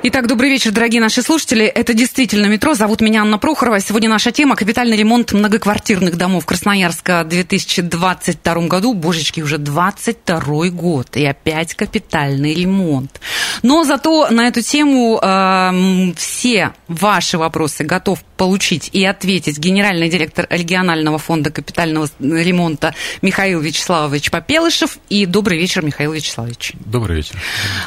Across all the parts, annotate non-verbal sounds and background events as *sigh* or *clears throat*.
Итак, добрый вечер, дорогие наши слушатели. Это действительно метро. Зовут меня Анна Прохорова. Сегодня наша тема – капитальный ремонт многоквартирных домов Красноярска в 2022 году. Божечки, уже 22 год. И опять капитальный ремонт. Но зато на эту тему э, все ваши вопросы готов получить и ответить генеральный директор регионального фонда капитального ремонта Михаил Вячеславович Попелышев. И добрый вечер, Михаил Вячеславович. Добрый вечер.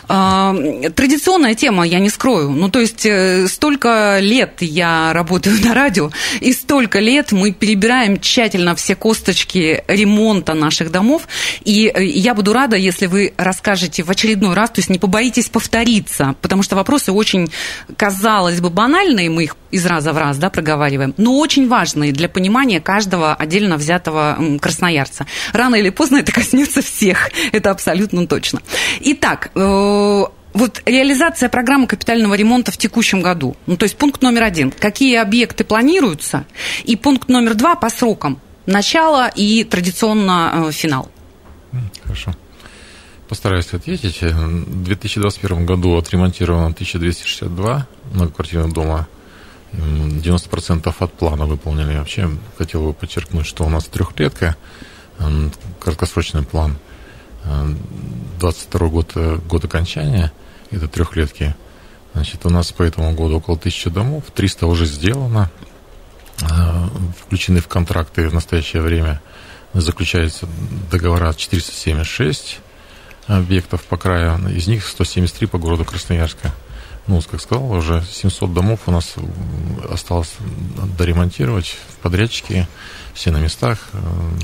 Э, традиционная тема, я не скрою. Ну, то есть э, столько лет я работаю на радио, и столько лет мы перебираем тщательно все косточки ремонта наших домов. И э, я буду рада, если вы расскажете в очередной раз, то есть не побоитесь повториться, потому что вопросы очень, казалось бы, банальные, мы их из раза в раз да, проговариваем, но очень важные для понимания каждого отдельно взятого красноярца. Рано или поздно это коснется всех, это абсолютно точно. Итак, э, вот реализация программы капитального ремонта в текущем году. Ну, то есть пункт номер один. Какие объекты планируются? И пункт номер два по срокам. Начало и традиционно э, финал. Хорошо. Постараюсь ответить. В 2021 году отремонтировано 1262 многоквартирных дома. 90% от плана выполнили. Вообще хотел бы подчеркнуть, что у нас трехлетка, краткосрочный план. 22 год, год окончания – это трехлетки. Значит, у нас по этому году около тысячи домов, 300 уже сделано, включены в контракты в настоящее время. Заключаются договора 476 объектов по краю, из них 173 по городу Красноярска. Ну, как сказал, уже 700 домов у нас осталось доремонтировать. Подрядчики все на местах. Э,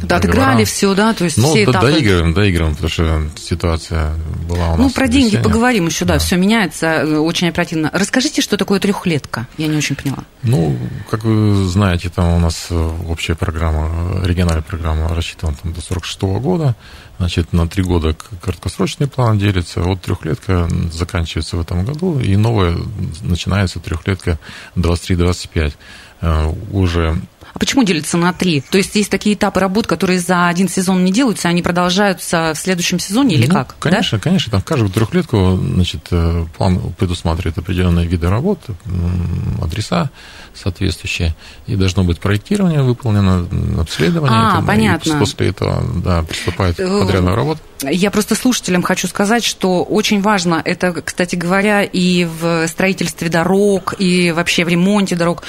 да, отыграли все, да, то есть ну, все этапы. доигрываем, доигрываем, потому что ситуация была у нас. Ну, про деньги весенне. поговорим еще, да, да, все меняется э, очень оперативно. Расскажите, что такое трехлетка? Я не очень поняла. Ну, как вы знаете, там у нас э, общая программа, региональная программа рассчитана там, до 46 -го года. Значит, на три года краткосрочный план делится, вот трехлетка заканчивается в этом году, и новая начинается трехлетка 23-25. Уже а почему делится на три? То есть есть такие этапы работ, которые за один сезон не делаются, они продолжаются в следующем сезоне или ну, как? Конечно, да? конечно. Там каждую трехлетку значит, э, план предусматривает определенные виды работ, адреса соответствующие, и должно быть проектирование выполнено, обследование. А, это, понятно. И после этого да, приступает подрядная работа. Я просто слушателям хочу сказать, что очень важно, это, кстати говоря, и в строительстве дорог, и вообще в ремонте дорог,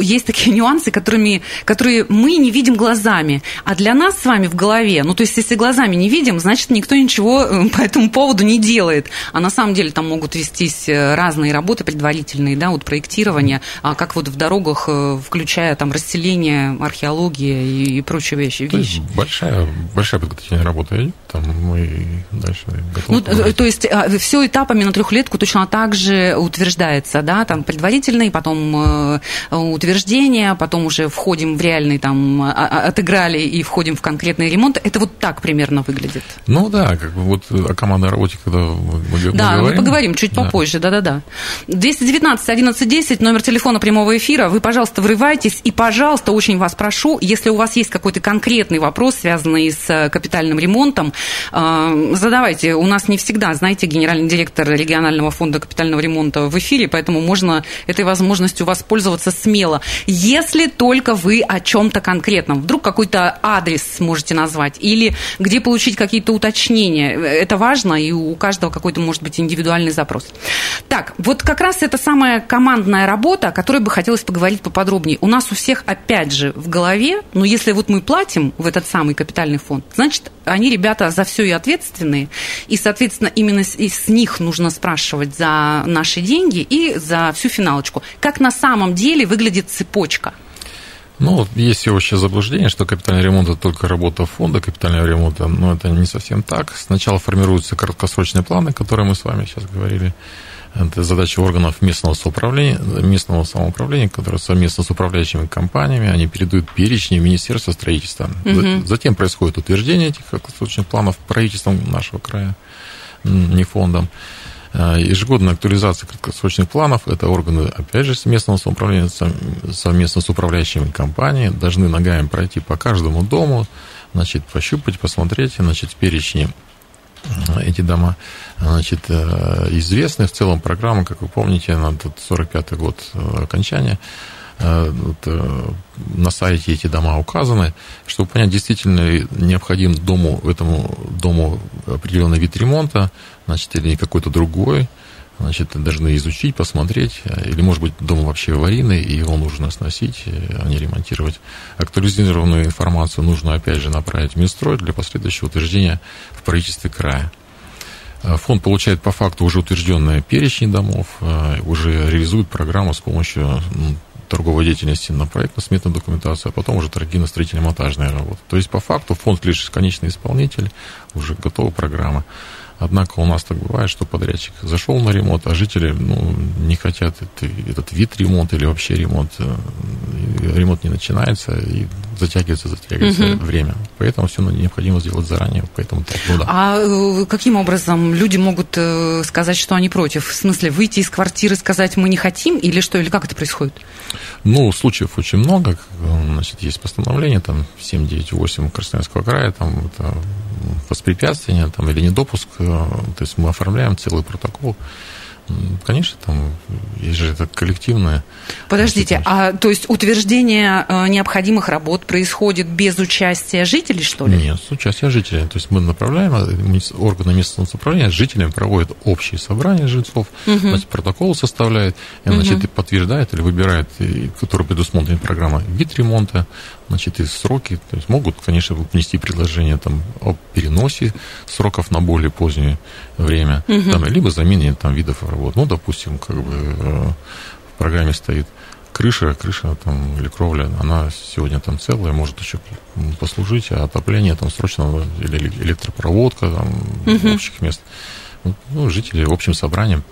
есть такие *laughs* нюансы, которыми, которые мы не видим глазами, а для нас с вами в голове, ну, то есть, если глазами не видим, значит, никто ничего э, *laughs* по этому поводу не делает. А на самом деле там могут вестись э, разные работы предварительные, да, вот проектирование, а как вот в дорогах, э, включая там расселение, археология и, и прочие вещи. вещи. Большая, большая подготовительная работа идет, там мы дальше готовы. Ну, то есть а, все этапами на трехлетку точно так же утверждается, да, там предварительный, потом э, утверждение, потом уже входим в реальный, там, а, а, отыграли и входим в конкретный ремонт. Это вот так примерно выглядит? Ну да, как бы вот о командной работе, когда мы, мы Да, говорим, мы поговорим чуть да. попозже, да-да-да. 219 11 10, номер телефона прямого эфира. Вы, пожалуйста, врывайтесь и, пожалуйста, очень вас прошу, если у вас есть какой-то конкретный вопрос, связанный с э, капитальным ремонтом, э, задавайте. У нас не всегда, знаете, генеральный директор регионального фонда капитального ремонта в эфире, поэтому можно этой возможностью воспользоваться смело. Если только вы о чем-то конкретном. Вдруг какой-то адрес можете назвать или где получить какие-то уточнения. Это важно, и у каждого какой-то может быть индивидуальный запрос. Так, вот как раз это самая командная работа, о которой бы хотелось поговорить поподробнее. У нас у всех, опять же, в голове, ну, если вот мы платим в этот самый капитальный фонд, значит, они, ребята, за все и ответственные, и, соответственно, именно с, с них нужно спрашивать за наши деньги и за всю финалочку. Как на самом деле выглядит цепочка? Ну, есть всеобщее заблуждение, что капитальный ремонт – это только работа фонда капитального ремонта, но это не совсем так. Сначала формируются краткосрочные планы, которые мы с вами сейчас говорили. Это задача органов местного самоуправления, местного самоуправления, которые совместно с управляющими компаниями, они передают перечни в Министерство строительства. Угу. Затем происходит утверждение этих краткосрочных планов правительством нашего края, не фондом. Э, ежегодная актуализация краткосрочных планов, это органы, опять же, местного самоуправления, совместно с управляющими компаниями, должны ногами пройти по каждому дому, значит, пощупать, посмотреть, значит, перечни эти дома, значит, э, известны. В целом программа, как вы помните, на 45-й год окончания, вот, на сайте эти дома указаны, чтобы понять, действительно необходим дому, этому дому определенный вид ремонта, значит, или какой-то другой, значит, должны изучить, посмотреть, или, может быть, дом вообще аварийный, и его нужно сносить, а не ремонтировать. Актуализированную информацию нужно, опять же, направить в Минстрой для последующего утверждения в правительстве края. Фонд получает по факту уже утвержденные перечни домов, а, уже реализует программу с помощью торговой деятельности на проектно-сметную документацию, а потом уже торгийно-строительно-монтажная работа. То есть, по факту, фонд лишь конечный исполнитель, уже готова программа. Однако у нас так бывает, что подрядчик зашел на ремонт, а жители ну, не хотят это, этот вид ремонта или вообще ремонт. Э, ремонт не начинается и затягивается, затягивается угу. время. Поэтому все необходимо сделать заранее. Поэтому так, ну, да. А э, каким образом люди могут э, сказать, что они против? В смысле, выйти из квартиры, сказать, мы не хотим, или что, или как это происходит? Ну, случаев очень много. Значит, есть постановление, там, 798 Красноярского края, там, это воспрепятствие там, или недопуск, э, то есть мы оформляем целый протокол. Конечно, там есть же это коллективное. Подождите, а то есть утверждение э, необходимых работ происходит без участия жителей, что ли? Нет, с участием жителей. То есть мы направляем, а, органы местного самоуправления с жителями проводят общие собрания жильцов, угу. значит, протокол составляет, и, значит, угу. и подтверждает или выбирает, который предусмотрен программа, вид ремонта, значит, и сроки. То есть могут, конечно, внести предложение там, о переносе сроков на более позднее время, угу. там, либо замене там, видов работ. Ну, допустим, как бы э, в программе стоит крыша, крыша там, или кровля, она сегодня там целая, может еще послужить, а отопление там срочно, или электропроводка там, угу. общих мест. Ну, жители общим собранием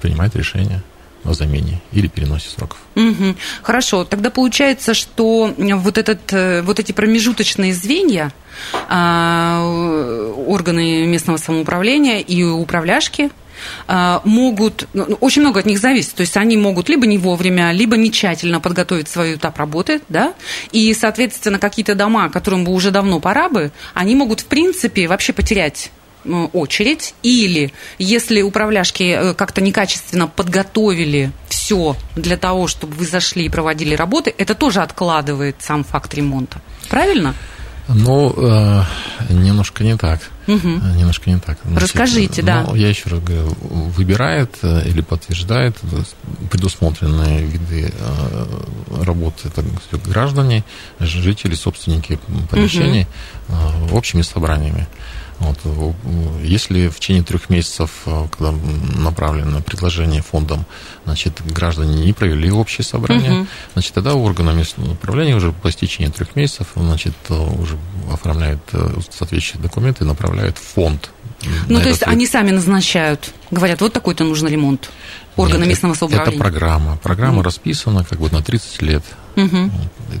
принимают решение о замене или переносе сроков. Угу. Хорошо, тогда получается, что вот, этот, э, вот эти промежуточные звенья, а, органы местного самоуправления и управляшки, а, могут, ну, очень много от них зависит, то есть они могут либо не вовремя, либо не тщательно подготовить свою этап работы, да, и, соответственно, какие-то дома, которым бы уже давно пора бы, они могут, в принципе, вообще потерять очередь, или если управляшки э, как-то некачественно подготовили все для того, чтобы вы зашли и проводили работы, это тоже откладывает сам факт ремонта. Правильно? Ну, э, немножко не так. Угу. Немножко не так. Значит, Расскажите, да. Ну, я еще раз говорю, выбирает или подтверждает предусмотренные виды э, работы это граждане, жители, собственники помещений угу. общими собраниями. Вот. Если в течение трех месяцев, э, когда направлено предложение фондом, значит, граждане не провели общее собрание, угу. значит, тогда органы местного управления уже по истечении трех месяцев значит, э, уже оформляют э, соответствующие документы и направляют в фонд. Ну, то есть они сами назначают, говорят, вот такой-то нужен ремонт органы Нет, местного самоуправления? Это программа. Программа mm. расписана как бы на 30 лет. Угу.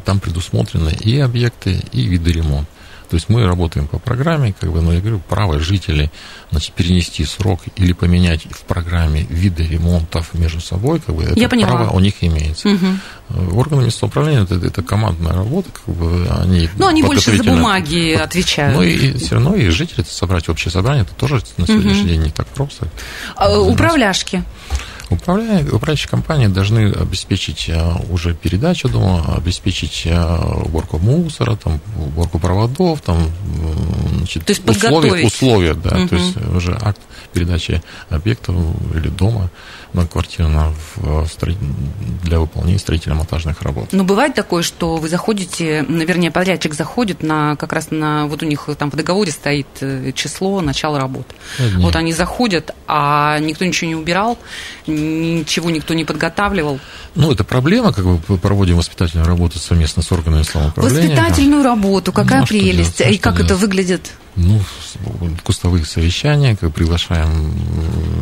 Там предусмотрены и объекты, и виды ремонта. То есть мы работаем по программе, как бы, но я говорю, право жителей значит, перенести срок или поменять в программе виды ремонтов между собой, как бы, это я право у них имеется. Угу. Органы местного управления это, это командная работа, как бы они. Ну, они больше за бумаги отвечают. Ну и все равно и жители собрать общее собрание, это тоже на сегодняшний угу. день не так просто. А, управляшки. Управляющие компании должны обеспечить а, уже передачу дома, обеспечить а, уборку мусора, там, уборку проводов, там, значит, то есть условия, условия, да, угу. то есть уже акт передачи объекта или дома на квартиру на, в, для выполнения строительно-монтажных работ. Но бывает такое, что вы заходите, вернее, подрядчик заходит на как раз на, вот у них там в договоре стоит э, число начала работ. Нет. Вот они заходят, а никто ничего не убирал, ничего никто не подготавливал. Ну, это проблема, как бы проводим воспитательную работу совместно с органами самоуправления. Воспитательную работу, какая ну, прелесть. Делать, И как делать? это выглядит? Ну, кустовые совещания, как приглашаем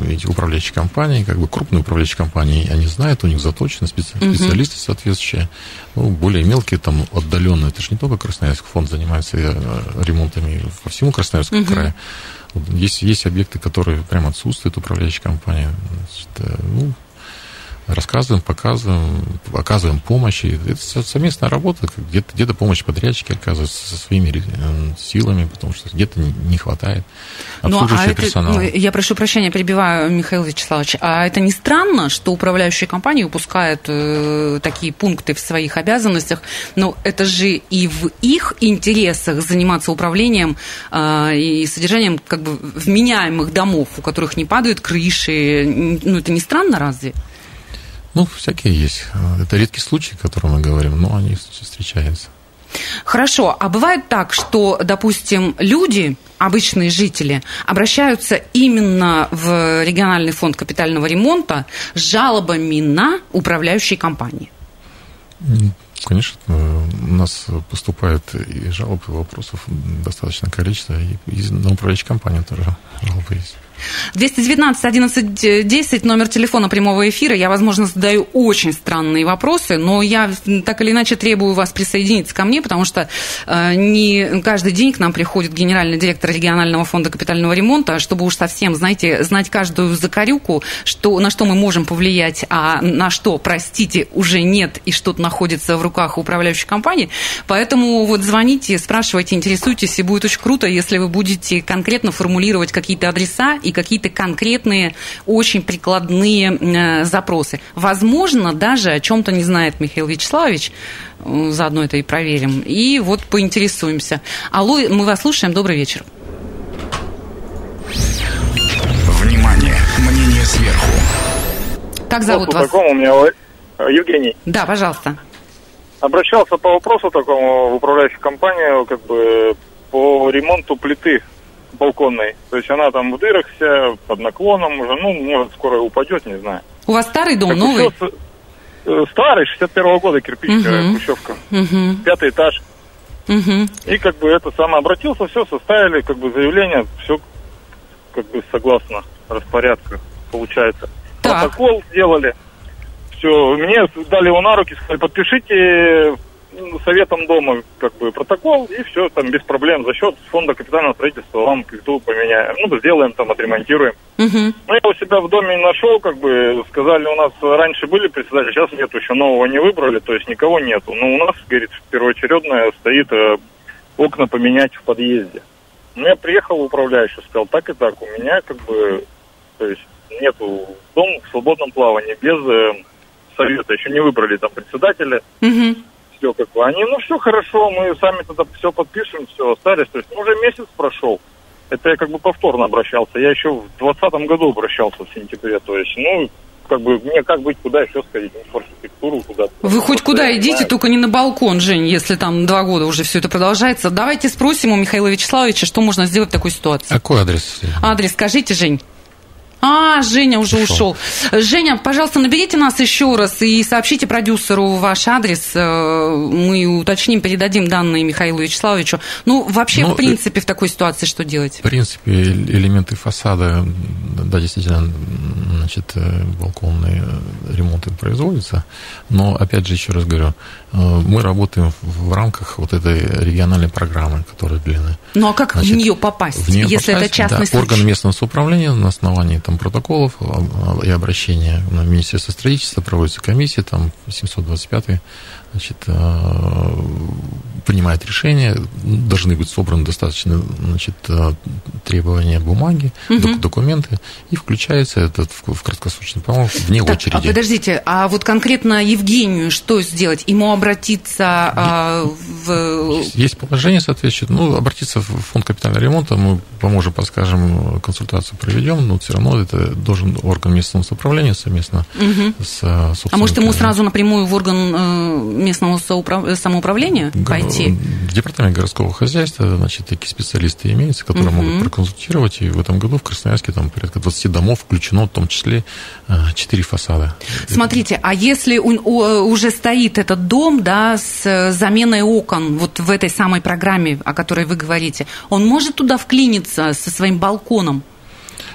эти управляющие компании, как бы крупные управляющие компании, они знают, у них заточены специалисты соответствующие, ну, более мелкие, там, отдаленные, это же не только Красноярск, фонд занимается э, ремонтами по всему Красноярскому угу. краю. Есть, есть объекты, которые прямо отсутствуют управляющей компании. Значит, э, ну, рассказываем, показываем, оказываем помощь. Это совместная работа, где-то где помощь подрядчики оказывают со своими э, силами, потому что где-то не хватает ну, а это, ну, Я прошу прощения, перебиваю, Михаил Вячеславович. А это не странно, что управляющие компании упускают э, такие пункты в своих обязанностях? Но это же и в их интересах заниматься управлением э, и содержанием как бы вменяемых домов, у которых не падают крыши. Ну, это не странно разве? Ну, всякие есть. Это редкий случай, о котором мы говорим, но они встречаются. Хорошо, а бывает так, что, допустим, люди, обычные жители, обращаются именно в региональный фонд капитального ремонта с жалобами на управляющие компании? Конечно, у нас поступает и жалоб, и вопросов достаточное количество, и на управляющие компании тоже жалобы есть. 219 11 10, номер телефона прямого эфира. Я, возможно, задаю очень странные вопросы, но я так или иначе требую вас присоединиться ко мне, потому что э, не каждый день к нам приходит генеральный директор регионального фонда капитального ремонта, чтобы уж совсем, знаете, знать каждую закорюку, что, на что мы можем повлиять, а на что, простите, уже нет и что-то находится в руках управляющей компании. Поэтому вот звоните, спрашивайте, интересуйтесь, и будет очень круто, если вы будете конкретно формулировать какие-то адреса и какие-то конкретные, очень прикладные э, запросы. Возможно, даже о чем-то не знает Михаил Вячеславович, э, заодно это и проверим, и вот поинтересуемся. Алло, мы вас слушаем, добрый вечер. Внимание, мнение сверху. Как зовут вас? Такому у меня Евгений. Да, пожалуйста. Обращался по вопросу такому в управляющую компанию, как бы по ремонту плиты балконной. То есть она там в дырах вся, под наклоном уже, ну, может, скоро упадет, не знаю. У вас старый дом, так новый? Все, э, старый, 61-го года, кирпичная угу. хрущевка. Угу. Пятый этаж. Угу. И как бы это самое обратился, все, составили как бы заявление, все как бы согласно распорядку получается. Так. Протокол сделали. Все, мне дали его на руки, сказали, подпишите советом дома как бы протокол, и все, там без проблем. За счет фонда капитального строительства вам плиту поменяем. Ну, сделаем, там, отремонтируем. Uh-huh. Ну, я у себя в доме нашел, как бы, сказали, у нас раньше были председатели, сейчас нет, еще нового не выбрали, то есть никого нету. Но у нас, говорит, первоочередное стоит э, окна поменять в подъезде. Ну, я приехал управляющий, сказал, так и так, у меня, как бы, то есть нету дом в свободном плавании, без э, совета, еще не выбрали там председателя. Uh-huh все как бы. Они, ну все хорошо, мы сами тогда все подпишем, все остались. То есть ну, уже месяц прошел. Это я как бы повторно обращался. Я еще в двадцатом году обращался в сентябре. То есть, ну, как бы мне как быть, куда еще сходить, в архитектуру куда-то. Вы хоть куда идите, знаю. только не на балкон, Жень, если там два года уже все это продолжается. Давайте спросим у Михаила Вячеславовича, что можно сделать в такой ситуации. Какой адрес? Адрес скажите, Жень. А, Женя уже ушел. ушел. Женя, пожалуйста, наберите нас еще раз и сообщите продюсеру ваш адрес. Э, мы уточним, передадим данные Михаилу Вячеславовичу. Ну, вообще, ну, в принципе, в такой ситуации что делать? В принципе, элементы фасада, да, действительно, значит, э, балконные ремонты производятся. Но, опять же, еще раз говорю, э, мы работаем в рамках вот этой региональной программы, которая длинная. Ну, а как значит, в нее попасть, в нее если попасть, это частный да, Орган местного самоуправления на основании там, протоколов а, и обращения на Министерство строительства проводится комиссия, там 725 значит, э, принимает решение, должны быть собраны достаточно значит, э, требования бумаги, угу. документы, и включается этот в краткосрочный помощь вне так, очереди. А подождите, а вот конкретно Евгению что сделать? Ему обратиться а, в... Есть положение соответствующее, ну, обратиться в фонд капитального ремонта, мы поможем, подскажем, консультацию проведем, но все равно это должен орган местного самоуправления совместно угу. с А может ему сразу напрямую в орган местного самоуправления пойти? В департаменте городского хозяйства, значит, такие специалисты имеются, которые угу. могут проконсультировать. И в этом году в Красноярске там порядка 20 домов включено, в том числе 4 фасада. Смотрите, а если уже стоит этот дом, да, с заменой окон, вот в этой самой программе, о которой вы говорите, он может туда вклиниться со своим балконом?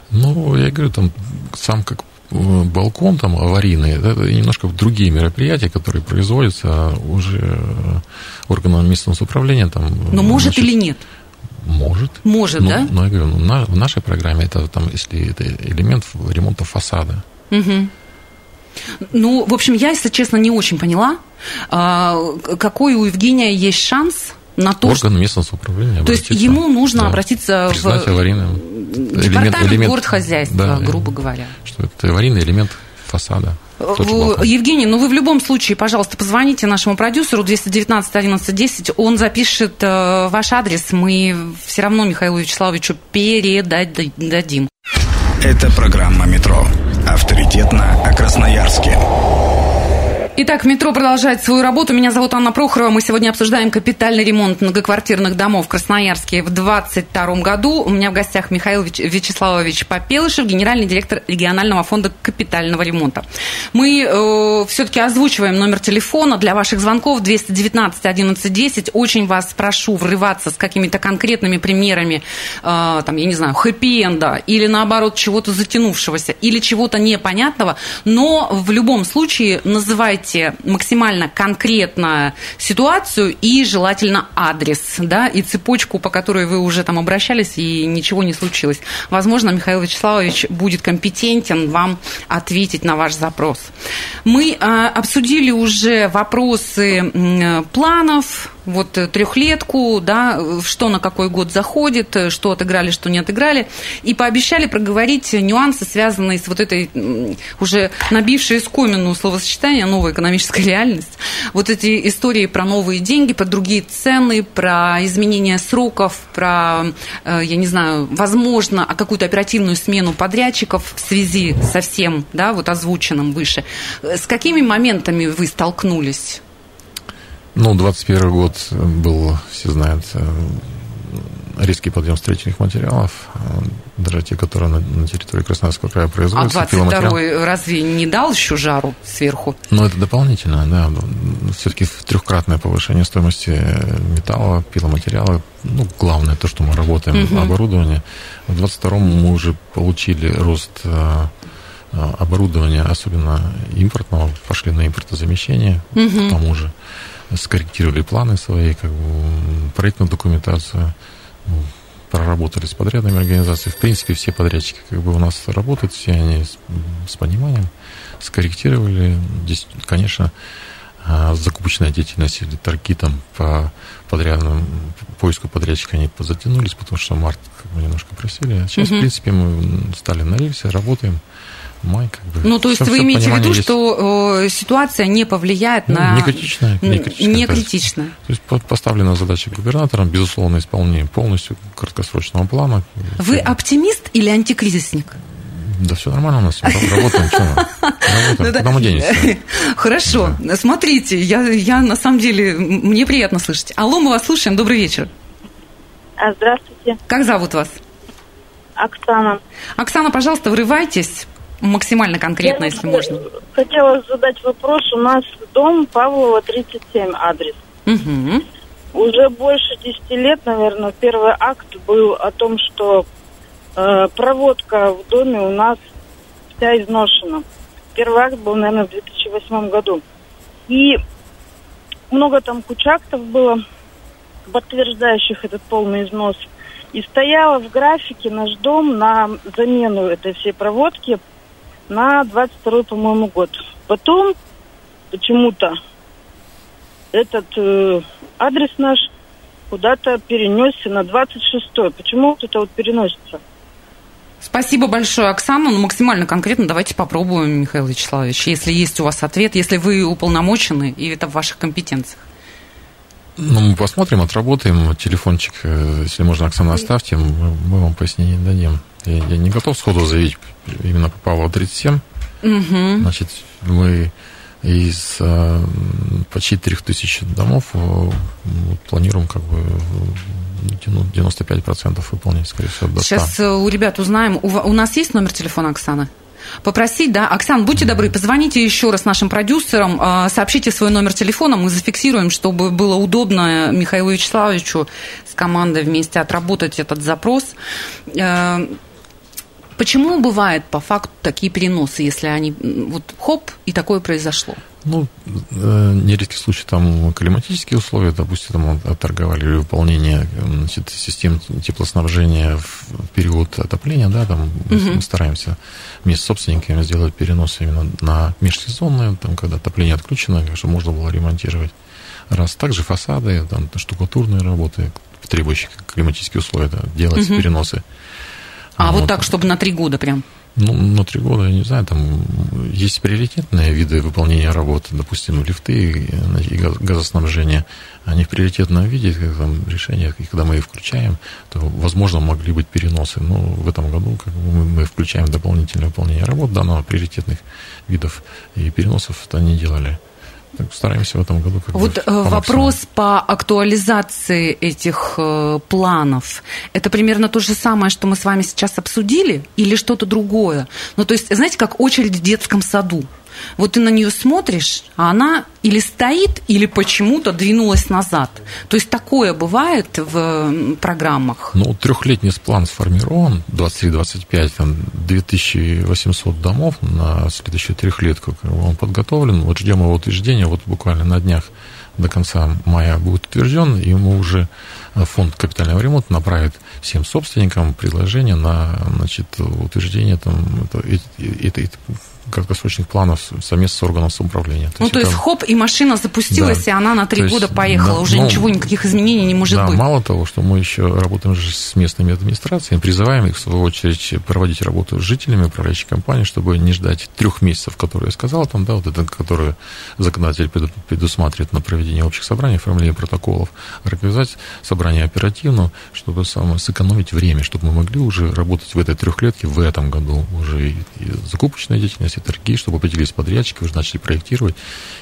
Ну, я говорю, там сам как балкон там аварийный, это немножко другие мероприятия, которые производятся уже органами местного управления. Там, Но может значит, или нет? Может. Может, но, да? Но я говорю, ну, на, в нашей программе это там, если это элемент ремонта фасада. Угу. Ну, в общем, я, если честно, не очень поняла, а, какой у Евгения есть шанс на то, Орган местного управления. То есть ему нужно да, обратиться в аварийным департамент элемент, элемент, городхозяйства, да, грубо говоря. Что это аварийный элемент фасада. Евгений, ну вы в любом случае, пожалуйста, позвоните нашему продюсеру 219 11 10, он запишет э, ваш адрес, мы все равно Михаилу Вячеславовичу передадим. Это программа «Метро». Авторитетно о Красноярске. Итак, метро продолжает свою работу. Меня зовут Анна Прохорова. Мы сегодня обсуждаем капитальный ремонт многоквартирных домов в Красноярске в 2022 году. У меня в гостях Михаил Вячеславович Попелышев, генеральный директор регионального фонда капитального ремонта. Мы э, все-таки озвучиваем номер телефона для ваших звонков 219 11 10. Очень вас прошу врываться с какими-то конкретными примерами, э, там, я не знаю, хэппи-энда или наоборот чего-то затянувшегося или чего-то непонятного, но в любом случае называйте называйте максимально конкретно ситуацию и желательно адрес, да, и цепочку, по которой вы уже там обращались, и ничего не случилось. Возможно, Михаил Вячеславович будет компетентен вам ответить на ваш запрос. Мы а, обсудили уже вопросы планов, вот э, трехлетку, да, что на какой год заходит, э, что отыграли, что не отыграли, и пообещали проговорить нюансы, связанные с вот этой уже набившей искомину словосочетания «новая экономическая реальность». Вот эти истории про новые деньги, про другие цены, про изменение сроков, про, э, я не знаю, возможно, а какую-то оперативную смену подрядчиков в связи со всем, да, вот озвученным выше. С какими моментами вы столкнулись? Ну, 21 год был, все знают, э, резкий подъем строительных материалов, э, даже те, которые на, на территории Красноярского края производятся. А 22 разве не дал еще жару сверху? Ну, это дополнительно, да. Все-таки трехкратное повышение стоимости металла, пиломатериала. Ну, главное то, что мы работаем угу. оборудование. В 22 мы уже получили рост э, оборудования, особенно импортного, пошли на импортозамещение, угу. к тому же скорректировали планы свои, как бы, проектную документацию, ну, проработали с подрядными организациями. В принципе, все подрядчики как бы у нас работают, все они с, с пониманием скорректировали. Здесь, конечно, а, закупочная деятельность или торги там по подрядным поиску подрядчика они позатянулись, потому что март как бы немножко просели. А сейчас, угу. в принципе, мы стали на рельсе, работаем май как бы. Ну, то есть все, вы все имеете в виду, есть. что э, ситуация не повлияет ну, на... Не критичная. Не критичная. Не критичная. То есть, то есть поставлена задача губернатором, безусловно, исполнение полностью краткосрочного плана. Вы оптимист или антикризисник? Да все нормально у нас, работаем, что Работаем, куда мы денемся? Хорошо, смотрите, я, я на самом деле, мне приятно слышать. Алло, мы вас слушаем, добрый вечер. А, здравствуйте. Как зовут вас? Оксана. Оксана, пожалуйста, врывайтесь максимально конкретно, Я если можно. Хотела задать вопрос. У нас дом Павлова, 37 адрес. Угу. Уже больше 10 лет, наверное, первый акт был о том, что э, проводка в доме у нас вся изношена. Первый акт был, наверное, в 2008 году. И много там кучактов было, подтверждающих этот полный износ. И стояла в графике наш дом на замену этой всей проводки на 22 по-моему, год. Потом почему-то этот э, адрес наш куда-то перенесся на 26-й. Почему это вот переносится? Спасибо большое, Оксана. Ну, максимально конкретно давайте попробуем, Михаил Вячеславович, если есть у вас ответ, если вы уполномочены, и это в ваших компетенциях. Ну, мы посмотрим, отработаем. Телефончик, э, если можно, Оксана, оставьте, мы, мы вам пояснение дадим. Я, я не готов сходу заявить именно по Павлова 37. Угу. Значит, мы из э, почти 3000 домов э, планируем как бы 95% выполнить, скорее всего, до 100. Сейчас у ребят узнаем. У, у нас есть номер телефона Оксаны? попросить, да, Оксан, будьте добры, позвоните еще раз нашим продюсерам, сообщите свой номер телефона, мы зафиксируем, чтобы было удобно Михаилу Вячеславовичу с командой вместе отработать этот запрос. Почему бывает по факту такие переносы, если они вот хоп, и такое произошло? Ну, э, нередкий случай там климатические условия, допустим, там отторговали или выполнение значит, систем теплоснабжения в период отопления, да, там угу. мы стараемся вместе с собственниками сделать перенос именно на межсезонное, там, когда отопление отключено, чтобы можно было ремонтировать. Раз также фасады, там, штукатурные работы, требующие климатические условия, да, делать угу. переносы. А вот, вот так, чтобы на три года прям? Ну, на три года, я не знаю, там есть приоритетные виды выполнения работы, допустим, лифты и газоснабжение. Они в приоритетном виде, как там решения, и когда мы их включаем, то, возможно, могли быть переносы. Но в этом году как бы, мы, мы включаем дополнительное выполнение работ данного приоритетных видов, и переносов это не делали. Так стараемся в этом году. Как вот бы, э, вопрос по актуализации этих э, планов. Это примерно то же самое, что мы с вами сейчас обсудили, или что-то другое? Ну, то есть, знаете, как очередь в детском саду. Вот ты на нее смотришь, а она или стоит, или почему-то двинулась назад. То есть такое бывает в программах? Ну, трехлетний план сформирован, 23-25, там 2800 домов на следующую трехлетку. Он подготовлен, вот ждем его утверждения, вот буквально на днях до конца мая будет утвержден, и мы уже э, фонд капитального ремонта направит всем собственникам предложение на значит, утверждение там, это, это, это, краткосрочных планов совместно с органом самоуправления. То ну, есть то есть, хоп, и машина запустилась, да. и она на три года поехала. Да, Уже ну, ничего, никаких изменений не может да, быть. Мало того, что мы еще работаем же с местными администрациями, призываем их, в свою очередь, проводить работу с жителями управляющей компании, чтобы не ждать трех месяцев, которые я сказал, там, да, вот это, которые законодатель предусматривает на проведение общих собраний, оформление протоколов, организовать собрание оперативно, чтобы самое, сэкономить время, чтобы мы могли уже работать в этой трехлетке в этом году уже и, и закупочная деятельность, торги, чтобы определились подрядчики, уже начали проектировать,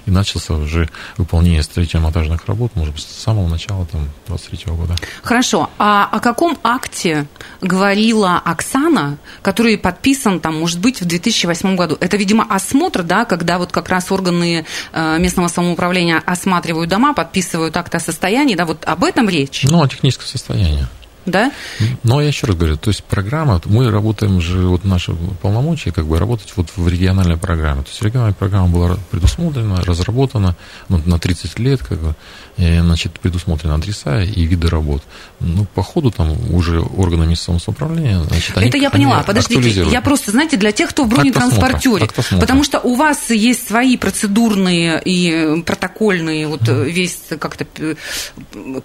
и начался уже выполнение строительно-монтажных работ, может быть, с самого начала там, 23 года. Хорошо. А о каком акте говорила Оксана, который подписан, там, может быть, в 2008 году? Это, видимо, осмотр, да, когда вот как раз органы э, местного самоуправления осматривают дома, подписывают акт о состоянии, да, вот об этом речь? Ну, о техническом состоянии да? Но я еще раз говорю, то есть программа, мы работаем же, вот наши полномочия, как бы работать вот в региональной программе. То есть региональная программа была предусмотрена, разработана ну, на 30 лет, как бы, и, значит, предусмотрены адреса и виды работ. Ну, по ходу там уже органы местного самоуправления, значит, они, Это я поняла, они подождите, я просто, знаете, для тех, кто в бронетранспортере, потому что у вас есть свои процедурные и протокольные, вот mm. весь как-то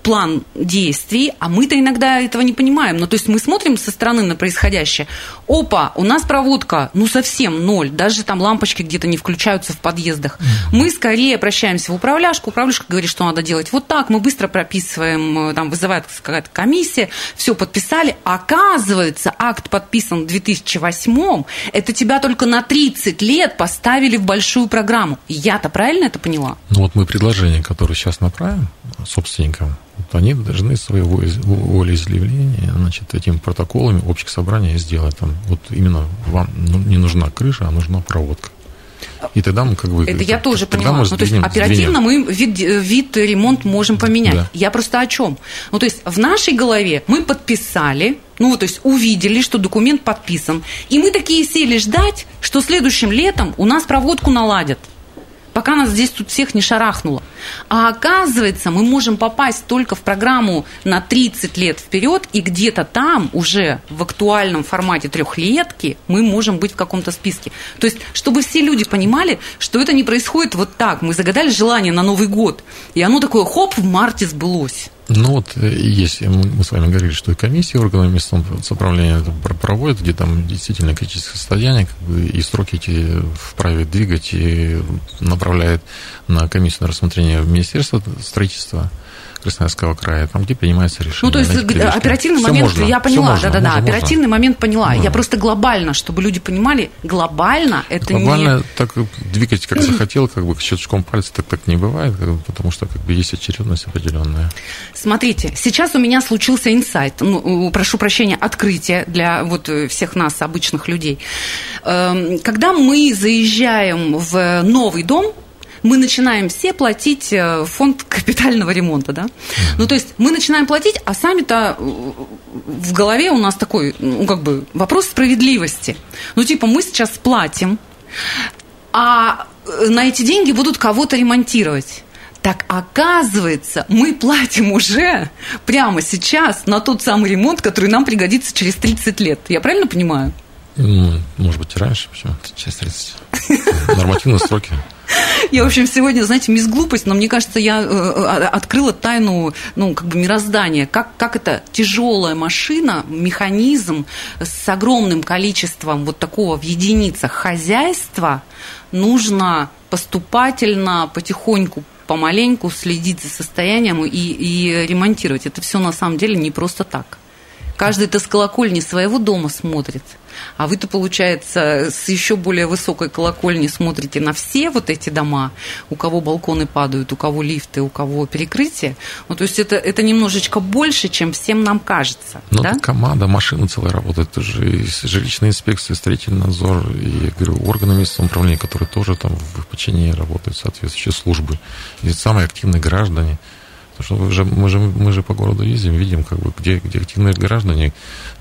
план действий, а мы-то иногда этого не понимаем. Ну, то есть мы смотрим со стороны на происходящее. Опа, у нас проводка, ну, совсем ноль. Даже там лампочки где-то не включаются в подъездах. Мы скорее обращаемся в управляшку. Управляшка говорит, что надо делать вот так. Мы быстро прописываем, э, там вызывает какая-то комиссия. Все подписали. Оказывается, акт подписан в 2008 Это тебя только на 30 лет поставили в большую программу. Я-то правильно это поняла? Ну, вот мы предложение, которое сейчас направим собственникам, вот они должны своего волеизъявления, значит, этими протоколами общих собраний сделать. Там, вот именно вам ну, не нужна крыша, а нужна проводка. И тогда мы как бы... Это я тоже поняла. Мы ну, то есть оперативно мы вид, вид ремонт можем поменять. Да. Я просто о чем? Ну, то есть в нашей голове мы подписали, ну, то есть увидели, что документ подписан, и мы такие сели ждать, что следующим летом у нас проводку наладят пока нас здесь тут всех не шарахнуло. А оказывается, мы можем попасть только в программу на 30 лет вперед, и где-то там уже в актуальном формате трехлетки мы можем быть в каком-то списке. То есть, чтобы все люди понимали, что это не происходит вот так. Мы загадали желание на Новый год, и оно такое хоп, в марте сбылось. Ну вот э, есть, мы с вами говорили, что комиссии органов местного самоуправления проводят, где там действительно критическое состояние, как бы, и сроки эти вправе двигать и направляет на комиссию на рассмотрение в Министерство строительства Красноярского края, там, где принимается решение. Ну, то есть оперативный все момент, можно, я поняла, да-да-да, оперативный можно. момент поняла. Да. Я просто глобально, чтобы люди понимали, глобально это глобально не... Глобально *clears throat* так двигать, как захотел, как бы щелчком пальца, так так не бывает, потому что как бы есть очередность определенная. Смотрите, сейчас у меня случился инсайт, ну, прошу прощения, открытие для вот всех нас, обычных людей. Эм, когда мы заезжаем в новый дом, мы начинаем все платить э, фонд капитального ремонта, да? Ну, то есть мы начинаем платить, а сами-то э, в голове у нас такой, ну, как бы вопрос справедливости. Ну, типа, мы сейчас платим, а э, на эти деньги будут кого-то ремонтировать. Так оказывается, мы платим уже прямо сейчас на тот самый ремонт, который нам пригодится через 30 лет. Я правильно понимаю? Ну, может быть, раньше, почему? Через 30. Нормативные сроки. Я, в общем, сегодня, знаете, мисс глупость, но мне кажется, я э, э, открыла тайну, ну, как бы мироздания. Как, как это тяжелая машина, механизм с огромным количеством вот такого в единицах хозяйства нужно поступательно, потихоньку помаленьку следить за состоянием и, и ремонтировать. Это все на самом деле не просто так. Каждый-то с колокольни своего дома смотрит. А вы-то, получается, с еще более высокой колокольни смотрите на все вот эти дома, у кого балконы падают, у кого лифты, у кого перекрытие. Ну, то есть это, это немножечко больше, чем всем нам кажется. Ну, да? команда, машина целая работает. Это же и жилищная инспекция, строительный надзор, и, я говорю, органы местного управления, которые тоже там в подчинении работают, соответствующие службы. И самые активные граждане – Потому что мы же, мы же, мы же по городу ездим, видим, как бы, где, где активные граждане,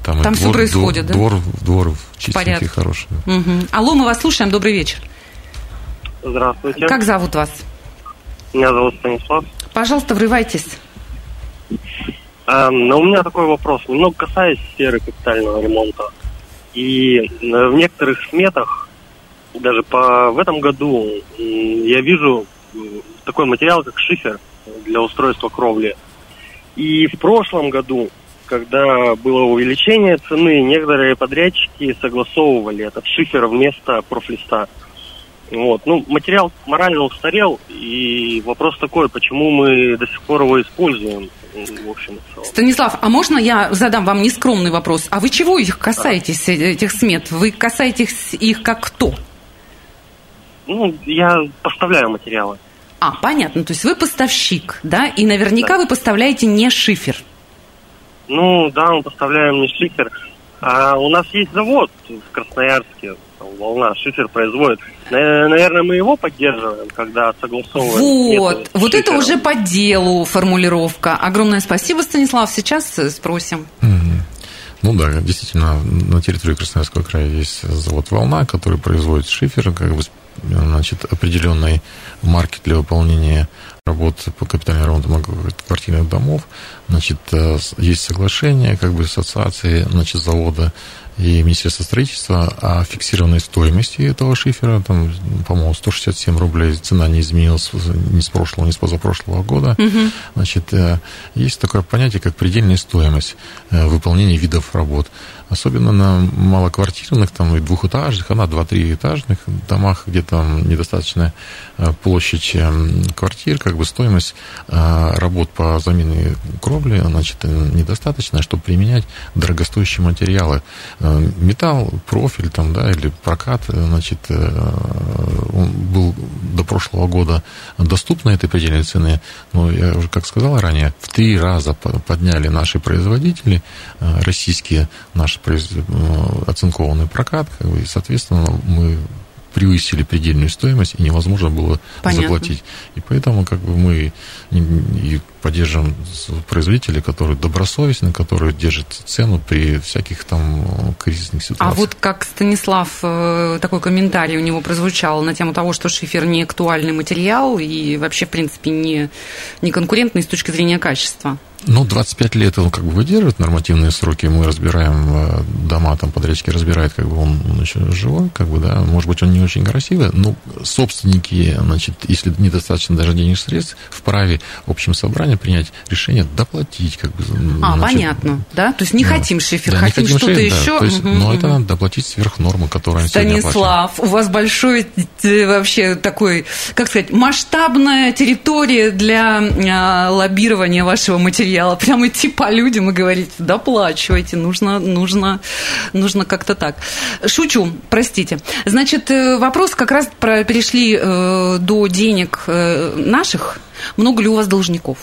там, там все двор, происходит, двор, да? Двор, двор чистенький, хороший. Угу. Алло, мы вас слушаем, добрый вечер. Здравствуйте. Как зовут вас? Меня зовут Станислав. Пожалуйста, врывайтесь. А, но у меня такой вопрос, немного касаясь сферы капитального ремонта. И э, в некоторых сметах, даже по, в этом году, я вижу такой материал, как шифер – для устройства кровли. И в прошлом году, когда было увеличение цены, некоторые подрядчики согласовывали этот шифер вместо профлиста. Вот. Ну, материал морально устарел, и вопрос такой, почему мы до сих пор его используем. В общем, Станислав, а можно я задам вам нескромный вопрос? А вы чего их касаетесь, а. этих смет? Вы касаетесь их как кто? Ну, я поставляю материалы. А, понятно. То есть вы поставщик, да? И наверняка да. вы поставляете не шифер. Ну, да, мы поставляем не шифер. А у нас есть завод в Красноярске, волна, шифер производит. Наверное, мы его поддерживаем, когда согласовываем. Вот, вот это уже по делу формулировка. Огромное спасибо, Станислав. Сейчас спросим. Ну да, действительно, на территории Красноярского края есть завод «Волна», который производит шифер, как бы значит, определенной марки для выполнения работ по капитальному ремонту многоквартирных домов. Значит, э, есть соглашение как бы ассоциации значит, завода и Министерства строительства о фиксированной стоимости этого шифера. Там, по-моему, 167 рублей цена не изменилась ни с прошлого, ни с позапрошлого года. Угу. Значит, э, есть такое понятие, как предельная стоимость э, выполнения видов работ особенно на малоквартирных там и двухэтажных, а на два-три этажных домах, где там недостаточная э, площадь эм, квартир, как бы стоимость э, работ по замене кровли, значит, э, недостаточная, чтобы применять дорогостоящие материалы. Металл, профиль там, да, или прокат, значит, он был до прошлого года доступны этой предельной цены, но я уже, как сказал ранее, в три раза подняли наши производители, российские наши оцинкованный прокат, как бы, и, соответственно, мы превысили предельную стоимость, и невозможно было Понятно. заплатить. И поэтому как бы мы и поддерживаем производителей, которые добросовестны, которые держат цену при всяких там кризисных ситуациях. А вот как Станислав, э, такой комментарий у него прозвучал на тему того, что шифер не актуальный материал и вообще, в принципе, не, не конкурентный с точки зрения качества. Ну, 25 лет он как бы выдерживает нормативные сроки, мы разбираем э, дома, там подрядчики разбирают, как бы он, он еще живой, как бы, да, может быть, он не очень красивый, но собственники, значит, если недостаточно даже денежных средств, вправе общим собранием вынуждены принять решение доплатить. Как бы, а, значит, понятно, да? То есть не да. хотим шифер, да, хотим, хотим что-то еще. Да, то есть, угу, но это надо доплатить сверх нормы, которую Станислав, у вас большой вообще такой, как сказать, масштабная территория для а, лоббирования вашего материала. Прям идти по людям и говорить, доплачивайте, нужно, нужно, нужно как-то так. Шучу, простите. Значит, э, вопрос как раз про, перешли э, до денег э, наших. Много ли у вас должников?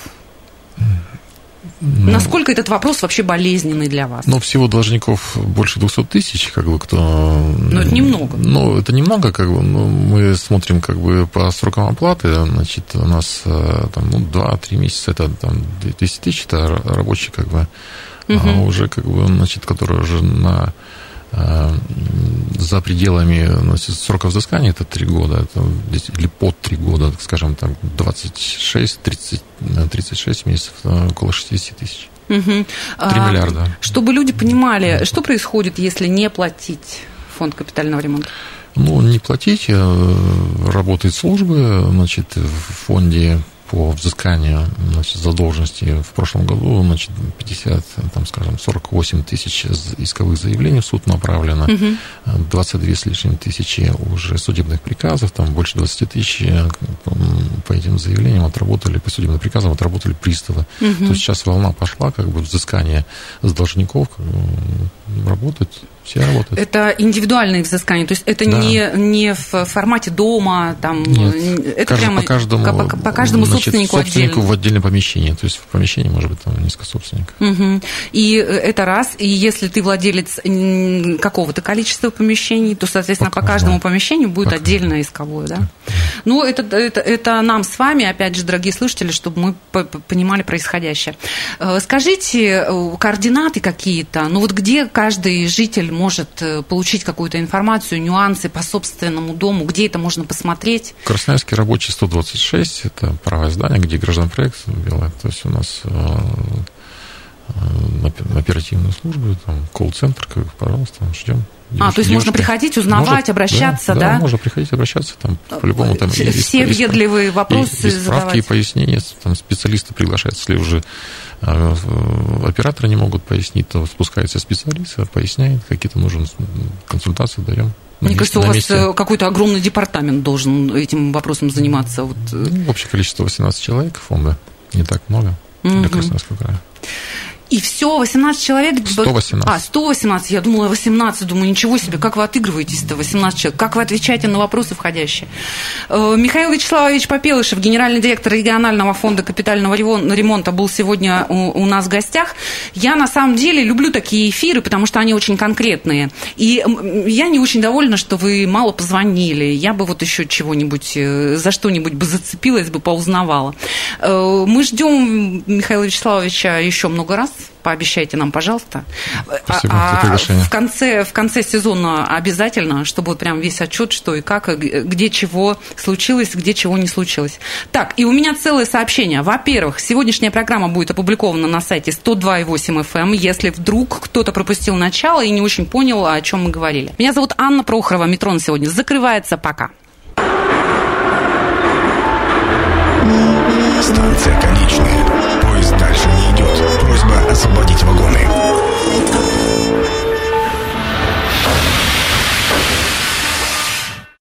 Ну, Насколько этот вопрос вообще болезненный для вас? Ну, всего должников больше 200 тысяч, как бы, кто... Ну, это немного. Ну, это немного, как бы, но мы смотрим, как бы, по срокам оплаты, значит, у нас, э, там, ну, 2-3 месяца, это, там, 200 тысяч, это рабочие, как бы, угу. а уже, как бы, значит, которые уже на за пределами значит, срока взыскания, это 3 года, это, или под 3 года, скажем, там 26, 30, 36 месяцев, около 60 тысяч. Угу. 3 а, миллиарда. Чтобы люди понимали, что происходит, если не платить фонд капитального ремонта? Ну, не платить, э, работают службы, значит, в фонде по взысканию значит, задолженности в прошлом году значит, 50, там, скажем, 48 тысяч исковых заявлений в суд направлено, угу. 22 с лишним тысячи уже судебных приказов, там больше 20 тысяч э, по этим заявлениям отработали, по судебным приказам отработали приставы. Угу. То есть сейчас волна пошла, как бы взыскание с должников как бы, работает все работают. Это индивидуальные взыскания, то есть это да. не, не в формате дома, там, Нет, это каждый, прямо по каждому, по, по каждому значит, собственнику, собственнику отдельно. в отдельном помещении, то есть в помещении может быть там несколько собственников. Угу. И это раз, и если ты владелец какого-то количества помещений, то, соответственно, по, по каждому да. помещению будет по отдельно исковое, да? да. Ну, это, это, это нам с вами, опять же, дорогие слушатели, чтобы мы понимали происходящее. Э, скажите, э, координаты какие-то, ну вот где каждый житель может э, получить какую-то информацию, нюансы по собственному дому, где это можно посмотреть? Красноярский рабочий 126, это правое здание, где граждан проект белое, то есть у нас оперативные службы, там, колл-центр, пожалуйста, ждем. Девушки, а, то есть можно приходить, узнавать, может, обращаться, да, да? Да, можно приходить, обращаться, там, по-любому там... Все, все въедливые вопросы и, и справки, и пояснения, там, специалисты приглашаются, если уже э, операторы не могут пояснить, то спускается специалист, поясняет, какие-то нужны консультации даем. Мне кажется, у вас месте. Э, какой-то огромный департамент должен этим вопросом заниматься. Вот. Э. Ну, общее количество 18 человек фонда, не так много для Красноярского края. И все, 18 человек... 118. А, 118. Я думала, 18. Думаю, ничего себе, как вы отыгрываетесь-то, 18 человек? Как вы отвечаете на вопросы входящие? Э, Михаил Вячеславович Попелышев, генеральный директор регионального фонда капитального ремонта, был сегодня у, у нас в гостях. Я, на самом деле, люблю такие эфиры, потому что они очень конкретные. И я не очень довольна, что вы мало позвонили. Я бы вот еще чего-нибудь, э, за что-нибудь бы зацепилась, бы поузнавала. Э, мы ждем Михаила Вячеславовича еще много раз пообещайте нам, пожалуйста. Спасибо а, за в конце, в конце сезона обязательно, чтобы вот прям весь отчет, что и как, где чего случилось, где чего не случилось. Так, и у меня целое сообщение. Во-первых, сегодняшняя программа будет опубликована на сайте 102.8 FM, эм. если вдруг кто-то пропустил начало и не очень понял, о чем мы говорили. Меня зовут Анна Прохорова. Метро на сегодня закрывается. Пока. Станция конечная. Поезд дальше.